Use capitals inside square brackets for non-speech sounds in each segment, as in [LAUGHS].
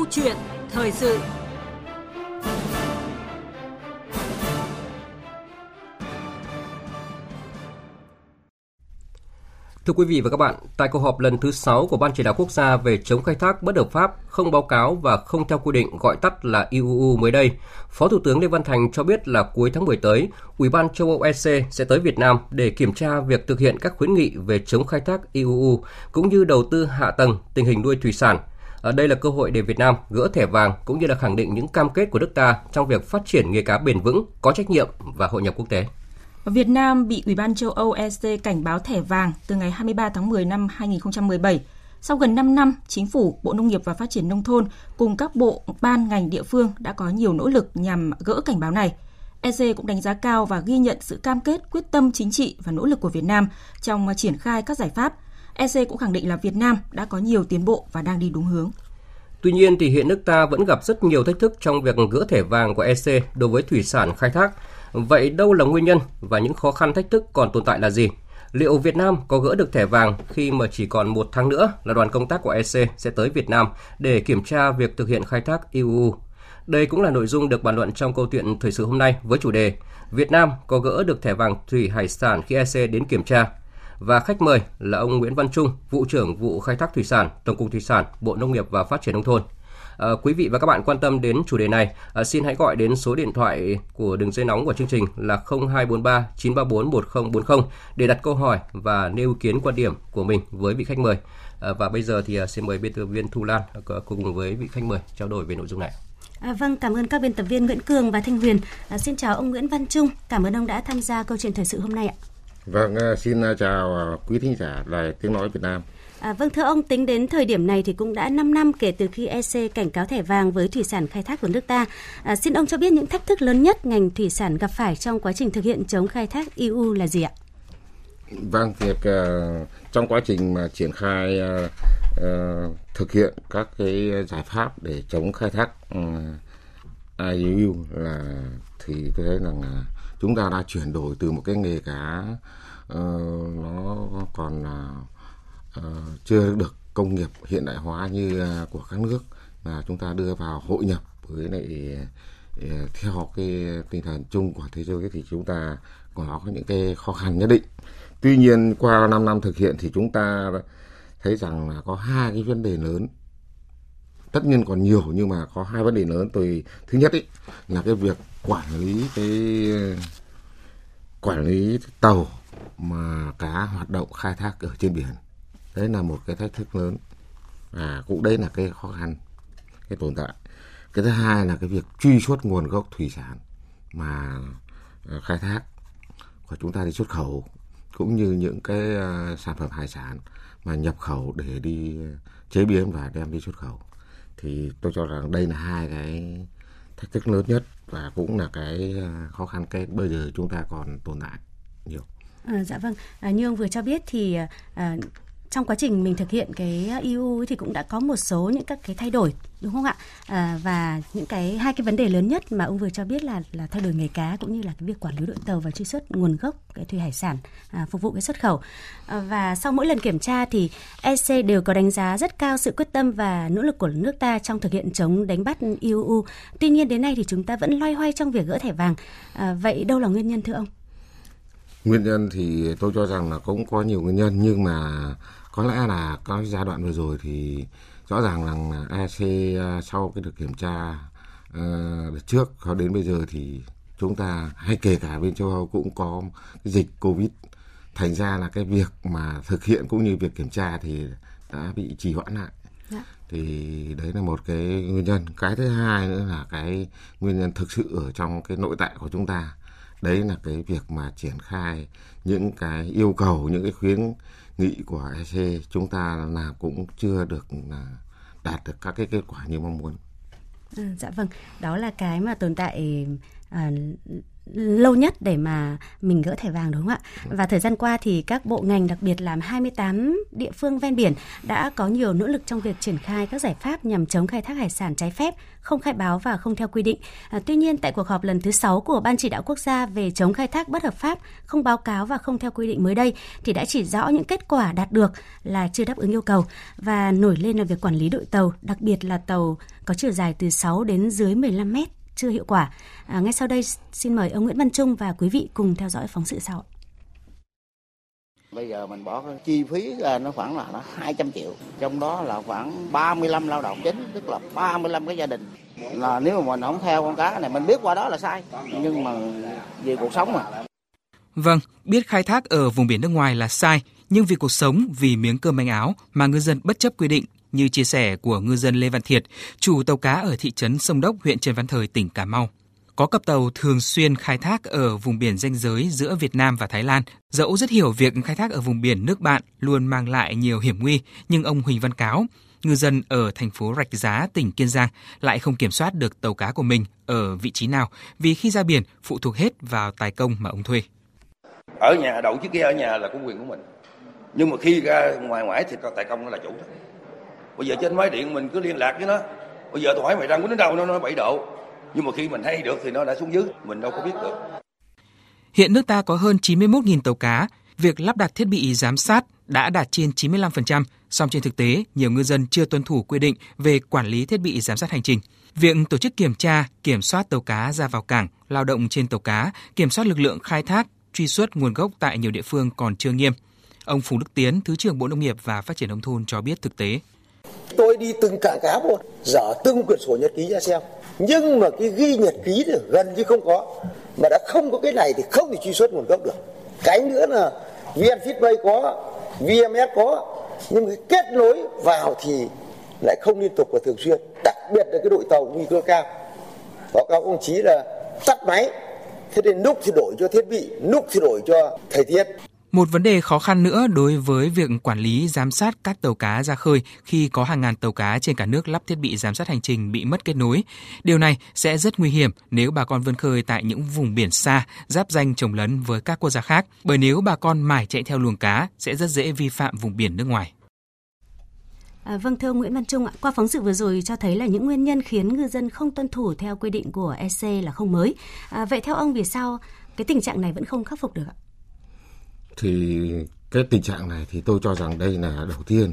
Câu chuyện thời sự Thưa quý vị và các bạn, tại cuộc họp lần thứ 6 của Ban chỉ đạo quốc gia về chống khai thác bất hợp pháp, không báo cáo và không theo quy định gọi tắt là IUU mới đây, Phó Thủ tướng Lê Văn Thành cho biết là cuối tháng 10 tới, Ủy ban châu Âu EC sẽ tới Việt Nam để kiểm tra việc thực hiện các khuyến nghị về chống khai thác IUU cũng như đầu tư hạ tầng tình hình nuôi thủy sản. Ở đây là cơ hội để Việt Nam gỡ thẻ vàng cũng như là khẳng định những cam kết của nước ta trong việc phát triển nghề cá bền vững, có trách nhiệm và hội nhập quốc tế. Việt Nam bị Ủy ban châu Âu EC cảnh báo thẻ vàng từ ngày 23 tháng 10 năm 2017. Sau gần 5 năm, Chính phủ, Bộ Nông nghiệp và Phát triển Nông thôn cùng các bộ, ban, ngành địa phương đã có nhiều nỗ lực nhằm gỡ cảnh báo này. EC cũng đánh giá cao và ghi nhận sự cam kết, quyết tâm chính trị và nỗ lực của Việt Nam trong triển khai các giải pháp. EC cũng khẳng định là Việt Nam đã có nhiều tiến bộ và đang đi đúng hướng. Tuy nhiên thì hiện nước ta vẫn gặp rất nhiều thách thức trong việc gỡ thẻ vàng của EC đối với thủy sản khai thác Vậy đâu là nguyên nhân và những khó khăn thách thức còn tồn tại là gì? Liệu Việt Nam có gỡ được thẻ vàng khi mà chỉ còn một tháng nữa là đoàn công tác của EC sẽ tới Việt Nam để kiểm tra việc thực hiện khai thác IUU? Đây cũng là nội dung được bàn luận trong câu chuyện thời sự hôm nay với chủ đề Việt Nam có gỡ được thẻ vàng thủy hải sản khi EC đến kiểm tra? Và khách mời là ông Nguyễn Văn Trung, vụ trưởng vụ khai thác thủy sản, Tổng cục Thủy sản, Bộ Nông nghiệp và Phát triển nông thôn. À, quý vị và các bạn quan tâm đến chủ đề này, à, xin hãy gọi đến số điện thoại của đường dây nóng của chương trình là 0243 934 1040 để đặt câu hỏi và nêu ý kiến quan điểm của mình với vị khách mời. À, và bây giờ thì xin mời biên tập viên Thu Lan cùng với vị khách mời trao đổi về nội dung này. À, vâng, cảm ơn các biên tập viên Nguyễn Cường và Thanh Huyền. À, xin chào ông Nguyễn Văn Trung, cảm ơn ông đã tham gia câu chuyện thời sự hôm nay ạ. Vâng, xin chào quý thính giả Đài Tiếng Nói Việt Nam. À, vâng thưa ông, tính đến thời điểm này thì cũng đã 5 năm kể từ khi EC cảnh cáo thẻ vàng với thủy sản khai thác của nước ta. À, xin ông cho biết những thách thức lớn nhất ngành thủy sản gặp phải trong quá trình thực hiện chống khai thác EU là gì ạ? Vâng, việc uh, trong quá trình mà triển khai uh, uh, thực hiện các cái giải pháp để chống khai thác uh, IUU là thì tôi thấy rằng uh, chúng ta đã chuyển đổi từ một cái nghề cá uh, nó còn uh, uh, chưa được công nghiệp hiện đại hóa như uh, của các nước là chúng ta đưa vào hội nhập với lại uh, theo cái tinh thần chung của thế giới thì chúng ta có những cái khó khăn nhất định. Tuy nhiên qua 5 năm thực hiện thì chúng ta thấy rằng là có hai cái vấn đề lớn tất nhiên còn nhiều nhưng mà có hai vấn đề lớn tôi thứ nhất ấy là cái việc quản lý cái, quản lý tàu mà cá hoạt động khai thác ở trên biển. Đấy là một cái thách thức lớn. Và cũng đấy là cái khó khăn, cái tồn tại. Cái thứ hai là cái việc truy xuất nguồn gốc thủy sản mà à, khai thác của chúng ta đi xuất khẩu, cũng như những cái à, sản phẩm hải sản mà nhập khẩu để đi à, chế biến và đem đi xuất khẩu. Thì tôi cho rằng đây là hai cái thách thức lớn nhất và cũng là cái ờ, khó khăn cái bây giờ chúng ta còn tồn tại nhiều. À, dạ vâng, à, như ông vừa cho biết thì à, trong quá trình mình thực hiện cái à, EU thì cũng đã có một số những các cái thay đổi đúng không ạ? À, và những cái hai cái vấn đề lớn nhất mà ông vừa cho biết là là thay đổi nghề cá cũng như là cái việc quản lý đội tàu và truy xuất nguồn gốc cái thủy hải sản à, phục vụ cái xuất khẩu. À, và sau mỗi lần kiểm tra thì EC đều có đánh giá rất cao sự quyết tâm và nỗ lực của nước ta trong thực hiện chống đánh bắt EU tuy nhiên đến nay thì chúng ta vẫn loay hoay trong việc gỡ thẻ vàng. À, vậy đâu là nguyên nhân thưa ông? Nguyên nhân thì tôi cho rằng là cũng có nhiều nguyên nhân nhưng mà có lẽ là có giai đoạn vừa rồi thì rõ ràng là EC à, sau cái được kiểm tra uh, trước cho đến bây giờ thì chúng ta hay kể cả bên châu Âu cũng có cái dịch Covid thành ra là cái việc mà thực hiện cũng như việc kiểm tra thì đã bị trì hoãn lại. Dạ. thì đấy là một cái nguyên nhân. Cái thứ hai nữa là cái nguyên nhân thực sự ở trong cái nội tại của chúng ta. Đấy là cái việc mà triển khai những cái yêu cầu những cái khuyến nghị của EC chúng ta là cũng chưa được à, đạt được các cái kết quả như mong muốn. À, dạ vâng, đó là cái mà tồn tại à, lâu nhất để mà mình gỡ thẻ vàng đúng không ạ? Và thời gian qua thì các bộ ngành đặc biệt là 28 địa phương ven biển đã có nhiều nỗ lực trong việc triển khai các giải pháp nhằm chống khai thác hải sản trái phép, không khai báo và không theo quy định. À, tuy nhiên tại cuộc họp lần thứ 6 của Ban chỉ đạo quốc gia về chống khai thác bất hợp pháp, không báo cáo và không theo quy định mới đây thì đã chỉ rõ những kết quả đạt được là chưa đáp ứng yêu cầu và nổi lên là việc quản lý đội tàu, đặc biệt là tàu có chiều dài từ 6 đến dưới 15 mét chưa hiệu quả. À, ngay sau đây xin mời ông Nguyễn Văn Trung và quý vị cùng theo dõi phóng sự sau. Bây giờ mình bỏ cái chi phí là nó khoảng là nó 200 triệu, trong đó là khoảng 35 lao động chính, tức là 35 cái gia đình. Là nếu mà mình không theo con cá này, mình biết qua đó là sai, nhưng mà vì cuộc sống mà. Vâng, biết khai thác ở vùng biển nước ngoài là sai, nhưng vì cuộc sống, vì miếng cơm manh áo mà ngư dân bất chấp quy định như chia sẻ của ngư dân Lê Văn Thiệt, chủ tàu cá ở thị trấn Sông Đốc, huyện Trần Văn Thời, tỉnh Cà Mau. Có cặp tàu thường xuyên khai thác ở vùng biển ranh giới giữa Việt Nam và Thái Lan. Dẫu rất hiểu việc khai thác ở vùng biển nước bạn luôn mang lại nhiều hiểm nguy, nhưng ông Huỳnh Văn Cáo, ngư dân ở thành phố Rạch Giá, tỉnh Kiên Giang lại không kiểm soát được tàu cá của mình ở vị trí nào vì khi ra biển phụ thuộc hết vào tài công mà ông thuê. Ở nhà đậu chiếc ghe ở nhà là có quyền của mình. Nhưng mà khi ra ngoài ngoại thì tài công nó là chủ. đó Bây giờ trên máy điện mình cứ liên lạc với nó. Bây giờ tôi hỏi mày đang đến đâu nó nói 7 độ. Nhưng mà khi mình hay được thì nó đã xuống dưới, mình đâu có biết được. Hiện nước ta có hơn 91.000 tàu cá, việc lắp đặt thiết bị giám sát đã đạt trên 95%, song trên thực tế, nhiều ngư dân chưa tuân thủ quy định về quản lý thiết bị giám sát hành trình. Việc tổ chức kiểm tra, kiểm soát tàu cá ra vào cảng, lao động trên tàu cá, kiểm soát lực lượng khai thác, truy xuất nguồn gốc tại nhiều địa phương còn chưa nghiêm. Ông Phùng Đức Tiến, Thứ trưởng Bộ Nông nghiệp và Phát triển Nông thôn cho biết thực tế. Tôi đi từng cảng cá một, dở từng quyển sổ nhật ký ra xem. Nhưng mà cái ghi nhật ký thì gần như không có. Mà đã không có cái này thì không thể truy xuất nguồn gốc được. Cái nữa là VnFitPay có, VMS có, nhưng cái kết nối vào thì lại không liên tục và thường xuyên. Đặc biệt là cái đội tàu nguy cơ cao. Báo cáo công chí là tắt máy, thế nên lúc thì đổi cho thiết bị, lúc thì đổi cho thời tiết. Một vấn đề khó khăn nữa đối với việc quản lý giám sát các tàu cá ra khơi khi có hàng ngàn tàu cá trên cả nước lắp thiết bị giám sát hành trình bị mất kết nối. Điều này sẽ rất nguy hiểm nếu bà con vươn khơi tại những vùng biển xa, giáp danh trồng lấn với các quốc gia khác, bởi nếu bà con mải chạy theo luồng cá sẽ rất dễ vi phạm vùng biển nước ngoài. À, vâng thưa Nguyễn Văn Trung ạ, qua phóng sự vừa rồi cho thấy là những nguyên nhân khiến ngư dân không tuân thủ theo quy định của EC là không mới. À, vậy theo ông vì sao cái tình trạng này vẫn không khắc phục được ạ? Thì cái tình trạng này thì tôi cho rằng đây là đầu tiên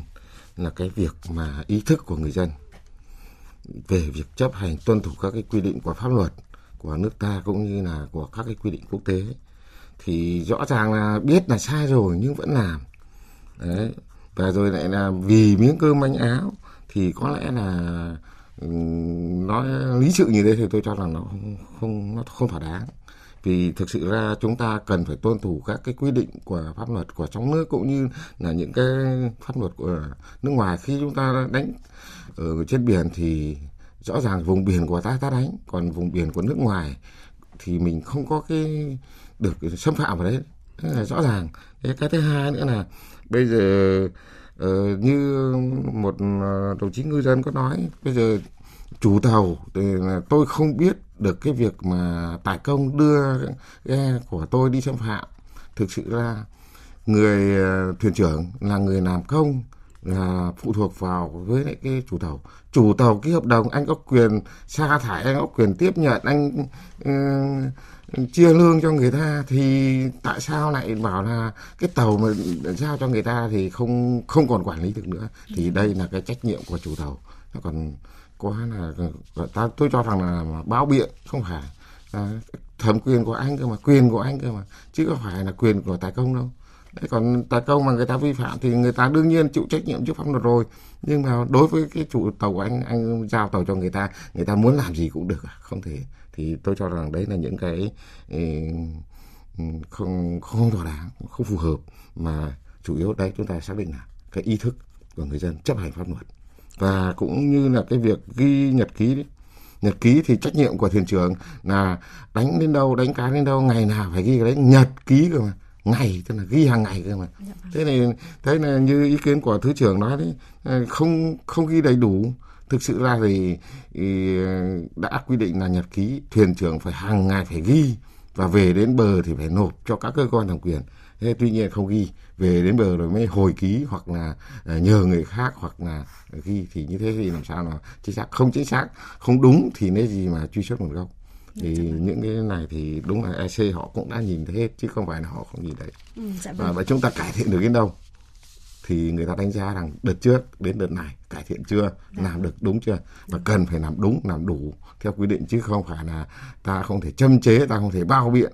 là cái việc mà ý thức của người dân về việc chấp hành tuân thủ các cái quy định của pháp luật của nước ta cũng như là của các cái quy định quốc tế. Thì rõ ràng là biết là sai rồi nhưng vẫn làm. Đấy. Và rồi lại là vì miếng cơm manh áo thì có lẽ là nói lý sự như thế thì tôi cho rằng nó không không, nó không thỏa đáng thì thực sự ra chúng ta cần phải tuân thủ các cái quy định của pháp luật của trong nước cũng như là những cái pháp luật của nước ngoài. Khi chúng ta đánh ở trên biển thì rõ ràng vùng biển của ta ta đánh còn vùng biển của nước ngoài thì mình không có cái được xâm phạm vào đấy. Thế là rõ ràng. Cái, cái thứ hai nữa là bây giờ uh, như một ờ, đồng chí ngư dân có nói bây giờ chủ tàu thì tôi không biết được cái việc mà tài công đưa ghe của tôi đi xâm phạm. Thực sự là người ờ, thuyền trưởng là người làm công là phụ thuộc vào với lại cái chủ tàu. Chủ tàu ký hợp đồng anh có quyền sa thải anh có quyền tiếp nhận anh uh, chia lương cho người ta thì tại sao lại bảo là cái tàu mà giao cho người ta thì không không còn quản lý được nữa? Thì đây là cái trách nhiệm của chủ tàu. Còn quá là ta tôi cho rằng là báo biện không phải à, thẩm quyền của anh cơ mà quyền của anh cơ mà chứ không phải là quyền của tài công đâu. Đấy, còn tài công mà người ta vi phạm thì người ta đương nhiên chịu trách nhiệm trước pháp luật rồi. Nhưng mà đối với cái chủ tàu của anh anh giao tàu cho người ta người ta muốn làm gì cũng được à? không thể. Thì tôi cho rằng đấy là những cái ừ, ừ, không không thỏa đáng không phù hợp mà chủ yếu đấy chúng ta xác định là cái ý thức của người dân chấp hành pháp luật và cũng như là cái việc ghi nhật ký đấy. Nhật ký thì trách nhiệm của thuyền trưởng là đánh đến đâu đánh cá đến đâu ngày nào phải ghi cái đấy. Nhật ký cơ mà. Ngày tức là ghi hàng ngày cơ mà. Dạ vâng. thế này thế là như ý kiến của thứ trưởng nói đấy ờ, không không ghi đầy đủ. Thực sự ra thì, thì đã quy định là nhật ký thuyền trưởng phải hàng ngày phải ghi. Và về đến bờ thì phải nộp cho các cơ quan thẩm quyền thế tuy nhiên không ghi về đến bờ rồi mới hồi ký hoặc là à, nhờ người khác hoặc là ghi thì như thế thì làm sao nó chính xác. Không chính xác không đúng thì nên gì mà truy xuất nguồn gốc. Thì những cái này thì đúng là EC họ cũng đã nhìn thấy hết chứ không phải là họ không nhìn thấy. Ừ, dạ và, vâng. và chúng ta cải thiện được đến đâu? Thì người ta đánh giá rằng đợt trước đến đợt này cải thiện chưa làm được đúng chưa? Và cần phải làm đúng làm đủ theo quy định chứ không phải là ta không thể châm chế ta không thể bao biện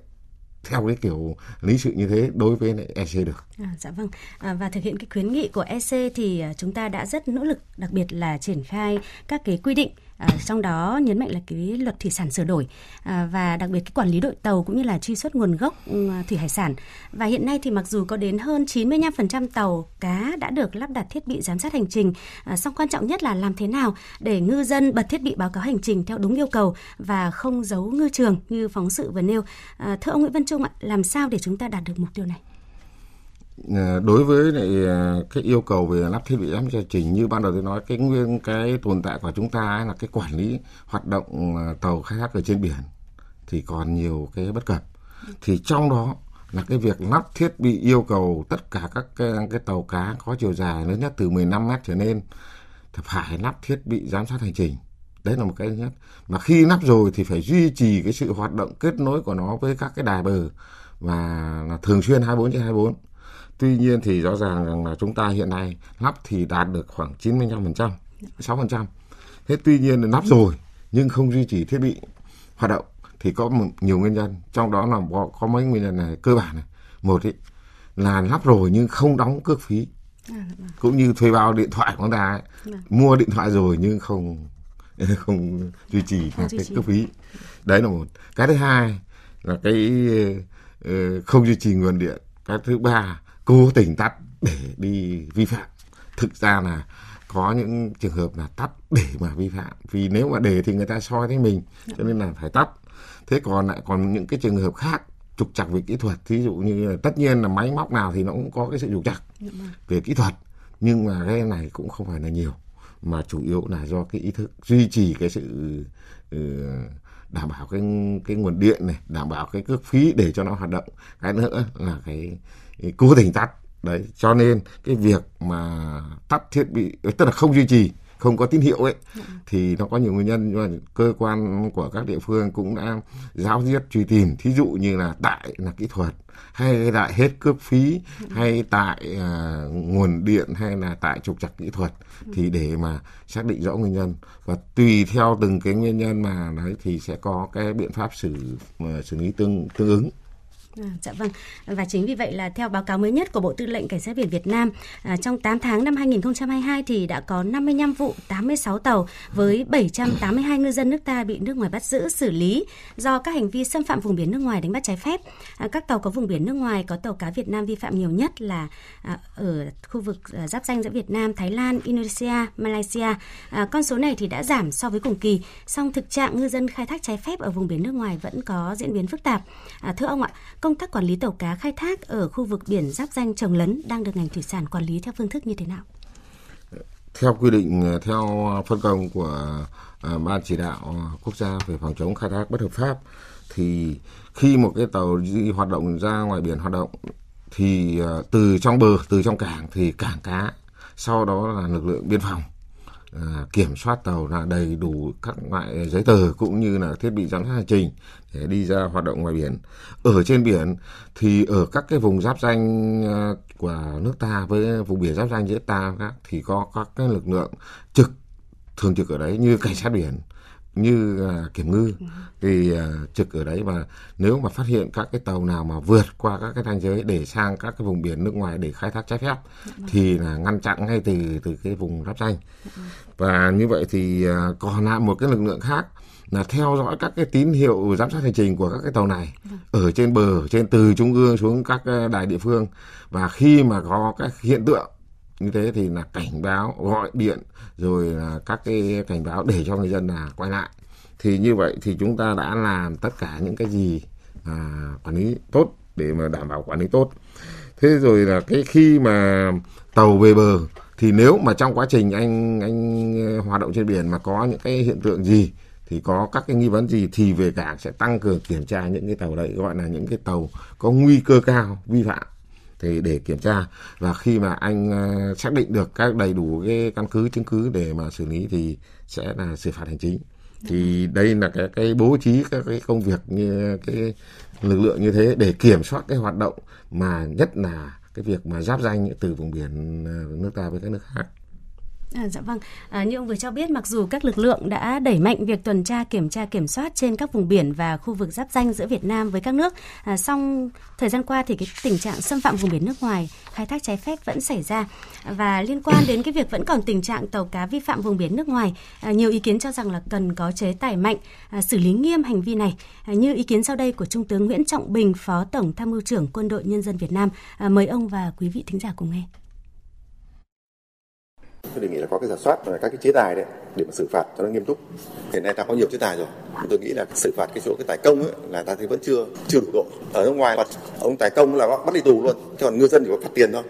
theo cái kiểu lý sự như thế đối với EC được. À, dạ vâng. À, và thực hiện cái khuyến nghị của EC thì à, chúng ta đã rất nỗ lực đặc biệt là triển khai các cái quy định à, trong đó nhấn mạnh là cái luật thủy sản sửa đổi à, và đặc biệt cái quản lý đội tàu cũng như là truy xuất nguồn gốc ừ, thủy hải sản. Và hiện nay thì mặc dù có đến hơn 95% tàu cá đã được lắp đặt thiết bị giám sát hành trình à, song quan trọng nhất là làm thế nào để ngư dân bật thiết bị báo cáo hành trình theo đúng yêu cầu và không giấu ngư trường như phóng sự vừa nêu. À, thưa ông Nguyễn Văn Trung ạ làm sao để chúng ta đạt được mục tiêu này? Ờ, đối với lại ờ, cái yêu cầu về lắp thiết bị giám sát hành trình như ban đầu tôi nói cái nguyên cái tồn tại của chúng ta ấy là cái quản lý hoạt động ờ, tàu khai thác ở trên biển thì còn nhiều cái bất cập. Thì trong đó là cái việc lắp thiết bị yêu cầu tất cả các cái, cái tàu cá có chiều dài lớn nhất từ 15 mét trở lên thì phải lắp thiết bị giám sát hành trình. Đấy là một cái nhất. Mà khi lắp rồi thì phải duy trì cái sự hoạt động kết nối của nó với các cái đài bờ và là thường xuyên 24 trên 24 Tuy nhiên thì rõ ràng rằng là chúng ta hiện nay lắp thì đạt được khoảng 95%, 6%. Thế tuy nhiên là lắp rồi nhưng không duy trì thiết bị hoạt động thì có một, nhiều nguyên nhân, trong đó là có, mấy nguyên nhân này cơ bản này. Một ý, là lắp rồi nhưng không đóng cước phí. Cũng như thuê bao điện thoại của chúng ta ấy. Mua điện thoại rồi nhưng không [LAUGHS] không duy trì Không cái cước phí. Đấy là một. Cái thứ hai là cái ờ, không duy trì nguồn điện. Cái thứ ba cố tình tắt để đi vi phạm. Thực ra là có những trường hợp là tắt để mà vi phạm. Vì nếu mà để thì người ta soi thấy mình cho nên là phải tắt. Thế còn lại còn những cái trường hợp khác trục trặc về kỹ thuật thí dụ như là, tất nhiên là máy móc nào thì nó cũng có cái sự trục trặc về kỹ thuật nhưng mà cái này cũng không phải là nhiều mà chủ yếu là do cái ý thức duy trì cái sự ừ, đảm bảo cái cái nguồn điện này đảm bảo cái cước phí để cho nó hoạt động. Cái nữa là cái cố tình tắt. Đấy cho nên cái việc mà tắt thiết bị tức là không duy trì không có tín hiệu ấy thì nó có nhiều nguyên nhân nhưng mà cơ quan của các địa phương cũng đã giáo diết truy tìm. Thí dụ như là tại là kỹ thuật hay tại hết cước phí hay tại à, nguồn điện hay là tại trục trặc kỹ thuật thì để mà xác định rõ nguyên nhân. Và tùy theo từng cái nguyên nhân mà đấy thì sẽ có cái biện pháp xử xử lý tương tương ứng. À, dạ vâng. Và chính vì vậy là theo báo cáo mới nhất của Bộ Tư lệnh Cảnh sát biển Việt Nam à, trong 8 tháng năm 2022 thì đã có 55 vụ 86 tàu với 782 ngư dân nước ta bị nước ngoài bắt giữ xử lý do các hành vi xâm phạm vùng biển nước ngoài đánh bắt trái phép. À, các tàu có vùng biển nước ngoài có tàu cá Việt Nam vi phạm nhiều nhất là à, ở khu vực à, giáp danh giữa Việt Nam Thái Lan Indonesia Malaysia. À, con số này thì đã giảm so với cùng kỳ song thực trạng ngư dân khai thác trái phép ở vùng biển nước ngoài vẫn có diễn biến phức tạp. À, thưa ông ạ công tác quản lý tàu cá khai thác ở khu vực biển giáp danh trồng lấn đang được ngành thủy sản quản lý theo phương thức như thế nào? theo quy định, theo phân công của à, ban chỉ đạo quốc gia về phòng chống khai thác bất hợp pháp, thì khi một cái tàu đi hoạt động ra ngoài biển hoạt động, thì à, từ trong bờ, từ trong cảng thì cảng cá, sau đó là lực lượng biên phòng à, kiểm soát tàu là đầy đủ các loại giấy tờ cũng như là thiết bị giám sát hành trình để đi ra hoạt động ngoài biển. Ở trên biển thì ở các cái vùng giáp danh ờ, của nước ta với vùng biển giáp danh giữa ta thì có các cái lực lượng trực thường trực ở đấy như cảnh sát biển như à, kiểm ngư. Thì à, trực ở đấy và nếu mà phát hiện các cái tàu nào mà vượt qua các cái ranh giới để sang các cái vùng biển nước ngoài để khai thác trái phép, thì là ngăn chặn ngay từ từ cái vùng giáp danh. Và như vậy thì à, còn lại một cái lực lượng khác là theo dõi các cái tín hiệu giám sát hành trình của các cái tàu này ở trên bờ, trên từ trung ương xuống các đài địa phương. Và khi mà có các hiện tượng như thế thì là cảnh báo gọi điện rồi là các cái cảnh báo để cho người dân là quay lại. Thì như vậy thì chúng ta đã làm tất cả những cái gì à, quản lý tốt để mà đảm bảo quản lý tốt. Thế rồi là cái khi mà tàu về bờ thì nếu mà trong quá trình anh anh ờ, hoạt động trên biển mà có những cái hiện tượng gì thì có các cái nghi vấn gì thì về cảng sẽ tăng cường kiểm tra những cái tàu đấy gọi là những cái tàu có nguy cơ cao vi phạm thì để kiểm tra và khi mà anh ờ, xác định được các đầy đủ cái căn cứ, chứng cứ để mà xử lý thì sẽ là xử phạt hành chính thì đây là cái cái bố trí các cái công việc như, cái lực lượng như thế để kiểm soát cái hoạt động mà nhất là cái việc mà giáp danh từ vùng biển ờ, nước ta với các nước khác. À, dạ vâng, à, như ông vừa cho biết mặc dù các lực lượng đã đẩy mạnh việc tuần tra kiểm tra kiểm soát trên các vùng biển và khu vực giáp danh giữa Việt Nam với các nước, à, song thời gian qua thì cái tình trạng xâm phạm vùng biển nước ngoài, khai thác trái phép vẫn xảy ra. Và liên quan đến cái việc vẫn còn tình trạng tàu cá vi phạm vùng biển nước ngoài, à, nhiều ý kiến cho rằng là cần có chế tài mạnh à, xử lý nghiêm hành vi này. À, như ý kiến sau đây của Trung tướng Nguyễn Trọng Bình, Phó Tổng Tham mưu trưởng Quân đội Nhân dân Việt Nam, à, mời ông và quý vị thính giả cùng nghe tôi đề nghị là có cái giả soát và các cái chế tài đấy để mà xử phạt cho nó nghiêm túc. Hiện nay ta có nhiều chế tài rồi. Tôi nghĩ là xử phạt cái số cái tài công ấy, là ta thấy vẫn chưa chưa đủ độ. Ở nước ngoài ông tài công là bắt đi tù luôn. Chứ còn ngư dân chỉ có phạt tiền thôi.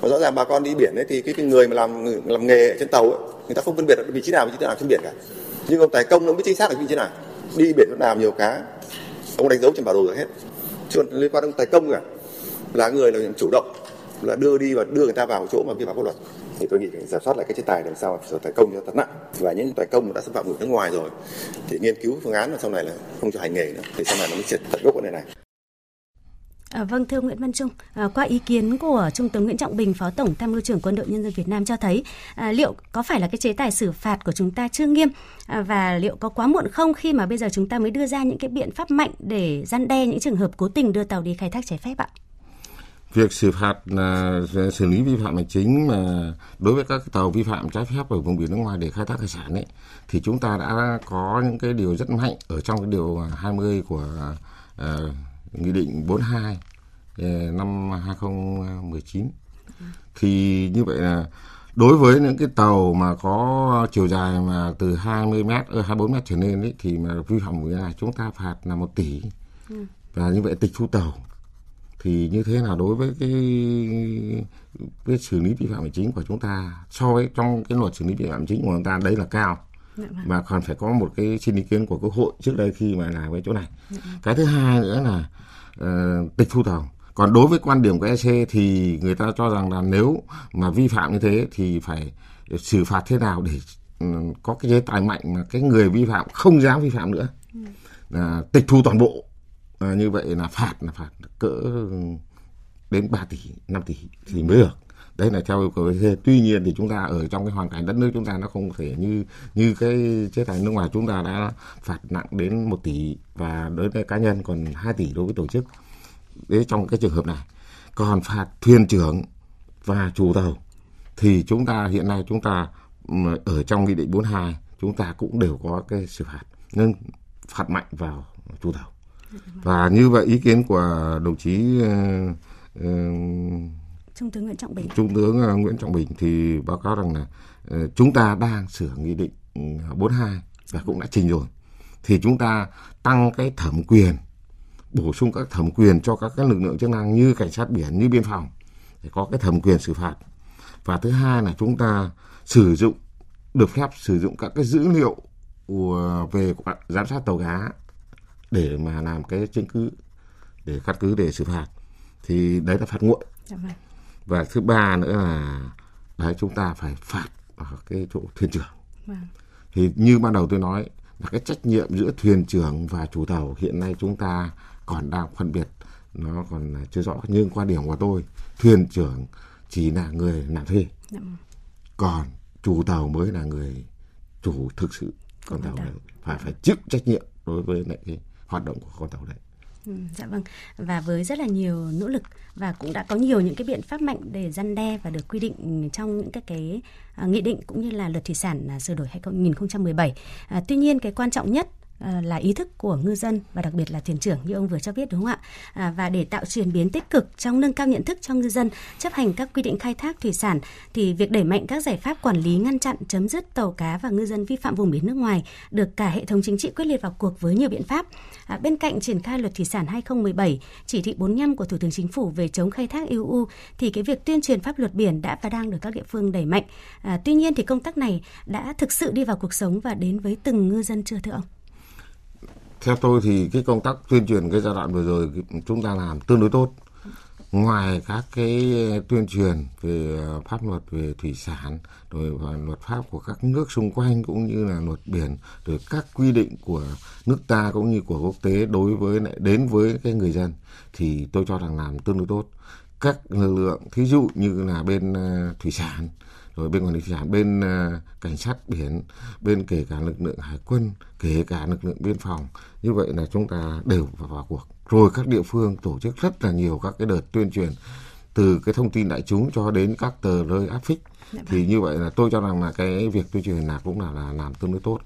Và rõ ràng bà con đi biển ấy thì cái, cái người mà làm làm nghề trên tàu ấy, người ta không phân biệt được vị trí nào vị trí nào trên biển cả. Nhưng ông tài công nó biết chính xác là vị trí nào. Đi biển nó làm nhiều cá. Ông đánh dấu trên bản đồ rồi hết. Chứ còn liên quan đến tài công cả là người là chủ động là đưa đi và đưa người ta vào chỗ mà vi phạm pháp luật. Thì tôi nghĩ phải giả soát lại cái chế tài làm sao xử tài công cho thật nặng. Và những tài công đã xâm phạm người nước ngoài rồi thì nghiên cứu phương án là sau này là không cho hành nghề nữa thì sau này nó mới triệt tận gốc vấn đề này. À, vâng thưa Nguyễn Văn Trung, à, qua ý kiến của Trung tướng Nguyễn Trọng Bình, Phó Tổng Tham mưu trưởng Quân đội Nhân dân Việt Nam cho thấy à, liệu có phải là cái chế tài xử phạt của chúng ta chưa nghiêm à, và liệu có quá muộn không khi mà bây giờ chúng ta mới đưa ra những cái biện pháp mạnh để gian đe những trường hợp cố tình đưa tàu đi khai thác trái phép ạ? Việc xử phạt là xử lý vi phạm hành chính mà đối với các tàu vi phạm trái phép ở vùng biển nước ngoài để khai thác hải sản ấy thì chúng ta đã có những cái điều rất mạnh ở trong cái điều 20 của uh, nghị định 42 uh, năm 2019 thì như vậy là đối với những cái tàu mà có chiều dài mà từ 20 mét, 24 mét trở lên ấy, thì mà vi phạm này chúng ta phạt là một tỷ. Và như vậy tịch thu tàu thì như thế là đối với cái cái xử lý vi phạm hành chính của chúng ta so với trong cái luật xử lý vi phạm hành chính của chúng ta đấy là cao. Dạ vâng. mà còn phải có một cái xin ý kiến của quốc hội trước đây khi mà làm cái chỗ này. Dạ vâng. cái thứ hai nữa là uh, tịch thu tàu còn đối với quan điểm của EC thì người ta cho rằng là nếu mà vi phạm như thế thì phải xử phạt thế nào để uh, có cái chế tài mạnh mà cái người vi phạm không dám vi phạm nữa. Là tịch thu toàn bộ à, như vậy là phạt là phạt cỡ đến 3 tỷ 5 tỷ thì mới được. Đấy là theo yêu cầu. Thế tuy nhiên thì chúng ta ở trong cái hoàn cảnh đất nước chúng ta nó không thể như như cái chế tài nước ngoài chúng ta đã phạt nặng đến 1 tỷ và đối với cá nhân còn 2 tỷ đối với tổ chức. Đấy trong cái trường hợp này còn phạt thuyền trưởng và chủ tàu thì chúng ta hiện nay chúng ta ở trong nghị định 42 chúng ta cũng đều có cái xử phạt. Nhưng phạt mạnh vào chủ tàu và như vậy ý kiến của đồng chí uh, Trung tướng Nguyễn Trọng Bình. Trung tướng uh, Nguyễn Trọng Bình thì báo cáo rằng là uh, chúng ta đang sửa nghị định 42 và cũng đã trình rồi. Thì chúng ta tăng cái thẩm quyền bổ sung các thẩm quyền cho các cái lực lượng chức năng như cảnh sát biển như biên phòng để có cái thẩm quyền xử phạt. Và thứ hai là chúng ta sử dụng được phép sử dụng các cái dữ liệu về giám sát tàu cá để mà làm cái chứng cứ để căn cứ để xử phạt thì đấy là phạt nguội dạ vâng. và thứ ba nữa là đấy chúng ta phải phạt ở cái chỗ thuyền trưởng vâng. thì như ban đầu tôi nói là cái trách nhiệm giữa thuyền trưởng và chủ tàu hiện nay chúng ta còn đang phân biệt nó còn chưa rõ nhưng quan điểm của tôi thuyền trưởng chỉ là người làm thuê dạ vâng. còn chủ tàu mới là người chủ thực sự con tàu này phải phải chịu trách nhiệm đối với lại cái hoạt động của con tàu đấy. Ừ, dạ vâng và với rất là nhiều nỗ lực và cũng đã có nhiều những cái biện pháp mạnh để răn đe và được quy định trong những các cái uh, nghị định cũng như là luật thủy sản uh, sửa đổi 2017. Uh, à, tuy nhiên cái quan trọng nhất À, là ý thức của ngư dân và đặc biệt là thuyền trưởng như ông vừa cho biết đúng không ạ? À, và để tạo chuyển biến tích cực trong nâng cao nhận thức cho ngư dân chấp hành các quy định khai thác thủy sản thì việc đẩy mạnh các giải pháp quản lý ngăn chặn chấm dứt tàu cá và ngư dân vi phạm vùng biển nước ngoài được cả hệ thống chính trị quyết liệt vào cuộc với nhiều biện pháp. À, bên cạnh triển khai luật thủy sản 2017, chỉ thị 45 của Thủ tướng Chính phủ về chống khai thác EU thì cái việc tuyên truyền pháp luật biển đã và đang được các địa phương đẩy mạnh. À, tuy nhiên thì công tác này đã thực sự đi vào cuộc sống và đến với từng ngư dân chưa thưa ông? Theo tôi thì cái công tác tuyên truyền cái giai đoạn vừa rồi chúng ta làm tương đối tốt. Ngoài các cái tuyên truyền về ờ, pháp luật về thủy sản, rồi và luật pháp của các nước xung quanh cũng như là luật biển, rồi các quy định của nước ta cũng như của quốc tế đối với lại, đến với cái người dân, thì tôi cho rằng làm tương đối tốt. Các lực lượng, thí dụ như là bên ờ, thủy sản rồi bên quản lý thủy sản bên uh, cảnh sát biển bên kể cả lực lượng hải quân kể cả lực lượng biên phòng như vậy là chúng ta đều vào, vào cuộc. Rồi các địa phương tổ chức rất là nhiều các cái đợt tuyên truyền từ cái thông tin đại chúng cho đến các tờ rơi áp phích. Dạ thì vâng. như vậy là tôi cho rằng là cái việc tuyên truyền là cũng là, là làm tương đối tốt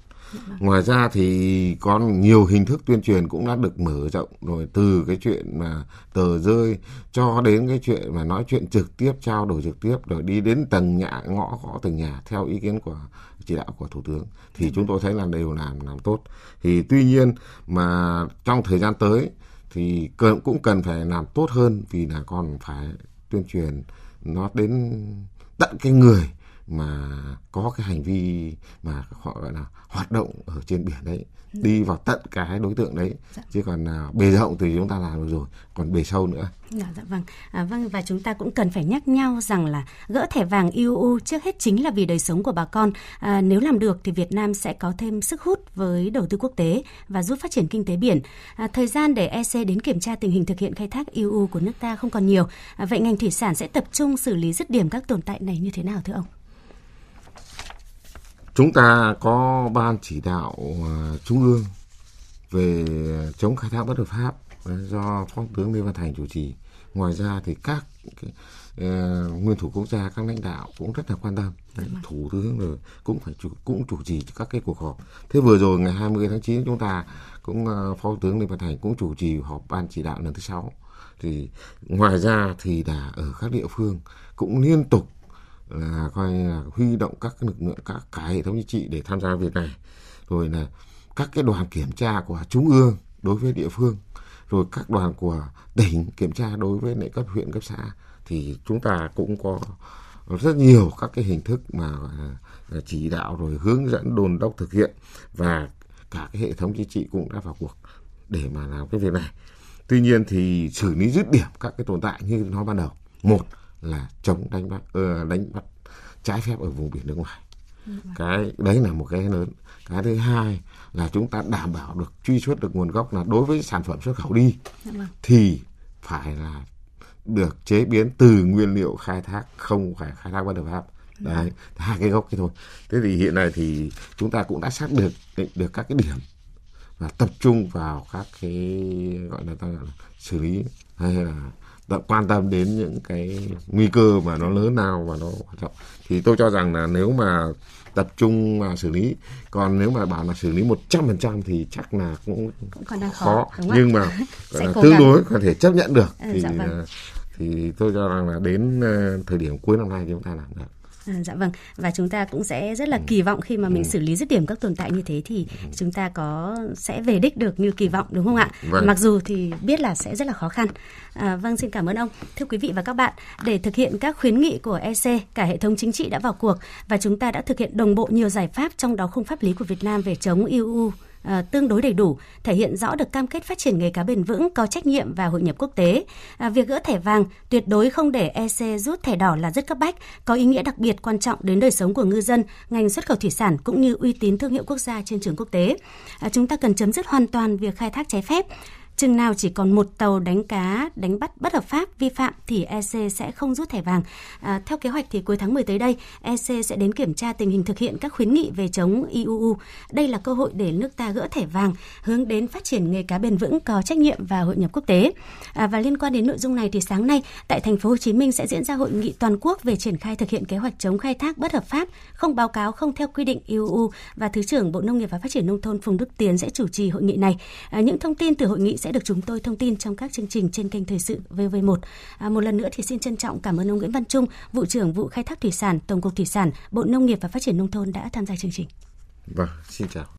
Ngoài ra thì còn nhiều hình thức tuyên truyền cũng đã được mở rộng. Rồi từ cái chuyện mà tờ rơi cho đến cái chuyện mà nói chuyện trực tiếp, trao đổi trực tiếp, rồi đi đến tầng nhà ngõ gõ từng nhà theo ý kiến của chỉ đạo của thủ tướng. Thì chúng tôi thấy là đều làm làm tốt. Thì tuy nhiên mà trong thời gian tới thì cũng cần phải làm tốt hơn vì là còn phải tuyên truyền nó đến tận cái người mà có cái hành vi mà họ gọi là hoạt động ở trên biển đấy đi vào tận cái đối tượng đấy. Dạ. chứ còn à, bề rộng thì chúng ta làm được rồi còn bề sâu nữa. Dạ, dạ vâng. À, vâng và chúng ta cũng cần phải nhắc nhau rằng là gỡ thẻ vàng IUU trước hết chính là vì đời sống của bà con. À, nếu làm được thì Việt Nam sẽ có thêm sức hút với đầu tư quốc tế và giúp phát triển kinh tế biển. À, thời gian để EC đến kiểm tra tình hình thực hiện khai thác IUU của nước ta không còn nhiều. À, vậy ngành thủy sản sẽ tập trung xử lý dứt điểm các tồn tại này như thế nào thưa ông Chúng ta có ban chỉ đạo uh, trung ương về chống khai thác bất hợp pháp do phó tướng lê văn thành chủ trì. Ngoài ra thì các cái, uh, nguyên thủ quốc gia các lãnh đạo cũng rất là quan tâm. Đấy, thủ tướng rồi cũng phải chủ, cũng chủ trì các cái cuộc họp. Thế vừa rồi ngày 20 tháng 9 chúng ta cũng uh, phó tướng lê văn thành cũng chủ trì họp ban chỉ đạo lần thứ sáu. Thì ngoài ra thì là ở các địa phương cũng liên tục là coi là huy động các lực lượng, các cái hệ thống chính trị để tham gia việc này. Rồi là các cái đoàn kiểm tra của trung ương đối với địa phương, rồi các đoàn của tỉnh kiểm tra đối với lại cấp huyện, cấp xã, thì chúng ta cũng có rất nhiều các cái hình thức mà à, chỉ đạo rồi hướng dẫn đồn đốc thực hiện và cả cái hệ thống chính trị cũng đã vào cuộc để mà làm cái việc này. Tuy nhiên thì xử lý dứt điểm các cái tồn tại như nói ban đầu. Một là chống đánh bắt uh, đánh bắt trái phép ở vùng biển nước ngoài. Cái đấy là một cái lớn. Cái thứ hai là chúng ta đảm bảo được truy xuất được nguồn gốc là đối với sản phẩm xuất khẩu đi dạ vâng. thì phải là được chế biến từ nguyên liệu khai thác không phải khai thác bất hợp pháp. Dạ. đấy hai cái gốc cái thôi. Thế thì hiện nay thì chúng ta cũng đã xác được định được các cái điểm và tập trung vào các cái gọi là ta gọi là xử lý hay là quan tâm đến những cái nguy cơ mà nó lớn nào và nó quan trọng thì tôi cho rằng là nếu mà tập trung mà xử lý còn nếu mà bảo là xử lý một trăm phần trăm thì chắc là cũng, cũng còn đang khó, khó. nhưng mà [LAUGHS] là tương đối có thể chấp nhận được ừ, thì dạ vâng. thì tôi cho rằng là đến ờ, thời điểm cuối năm nay chúng ta làm được À, dạ vâng và chúng ta cũng sẽ rất là kỳ vọng khi mà mình ừ. xử lý dứt điểm các tồn tại như thế thì ừ. chúng ta có sẽ về đích được như kỳ vọng đúng không ạ? Vâng. Mặc dù thì biết là sẽ rất là khó khăn. À, vâng xin cảm ơn ông. Thưa quý vị và các bạn, để thực hiện các khuyến nghị của EC, cả hệ thống chính trị đã vào cuộc và chúng ta đã thực hiện đồng bộ nhiều giải pháp trong đó khung pháp lý của Việt Nam về chống IUU à, tương đối đầy đủ, thể hiện rõ được cam kết phát triển nghề cá bền vững, có trách nhiệm và hội nhập quốc tế. À, việc gỡ thẻ vàng tuyệt đối không để EC rút thẻ đỏ là rất cấp bách, có ý nghĩa đặc biệt quan trọng đến đời sống của ngư dân, ngành xuất khẩu thủy sản cũng như uy tín thương hiệu quốc gia trên trường quốc tế. À, chúng ta cần chấm dứt hoàn toàn việc khai thác trái phép Chừng nào chỉ còn một tàu đánh cá đánh bắt bất hợp pháp vi phạm thì EC sẽ không rút thẻ vàng. À, theo kế hoạch thì cuối tháng 10 tới đây, EC sẽ đến kiểm tra tình hình thực hiện các khuyến nghị về chống IUU. Đây là cơ hội để nước ta gỡ thẻ vàng, hướng đến phát triển nghề cá bền vững có trách nhiệm và hội nhập quốc tế. À, và liên quan đến nội dung này thì sáng nay tại thành phố Hồ Chí Minh sẽ diễn ra hội nghị toàn quốc về triển khai thực hiện kế hoạch chống khai thác bất hợp pháp, không báo cáo không theo quy định IUU và Thứ trưởng Bộ Nông nghiệp và Phát triển nông thôn Phùng Đức Tiến sẽ chủ trì hội nghị này. À, những thông tin từ hội nghị sẽ được chúng tôi thông tin trong các chương trình trên kênh Thời sự VV1. À, một lần nữa thì xin trân trọng cảm ơn ông Nguyễn Văn Trung, vụ trưởng vụ khai thác thủy sản, Tổng cục Thủy sản, Bộ Nông nghiệp và Phát triển nông thôn đã tham gia chương trình. Vâng, xin chào.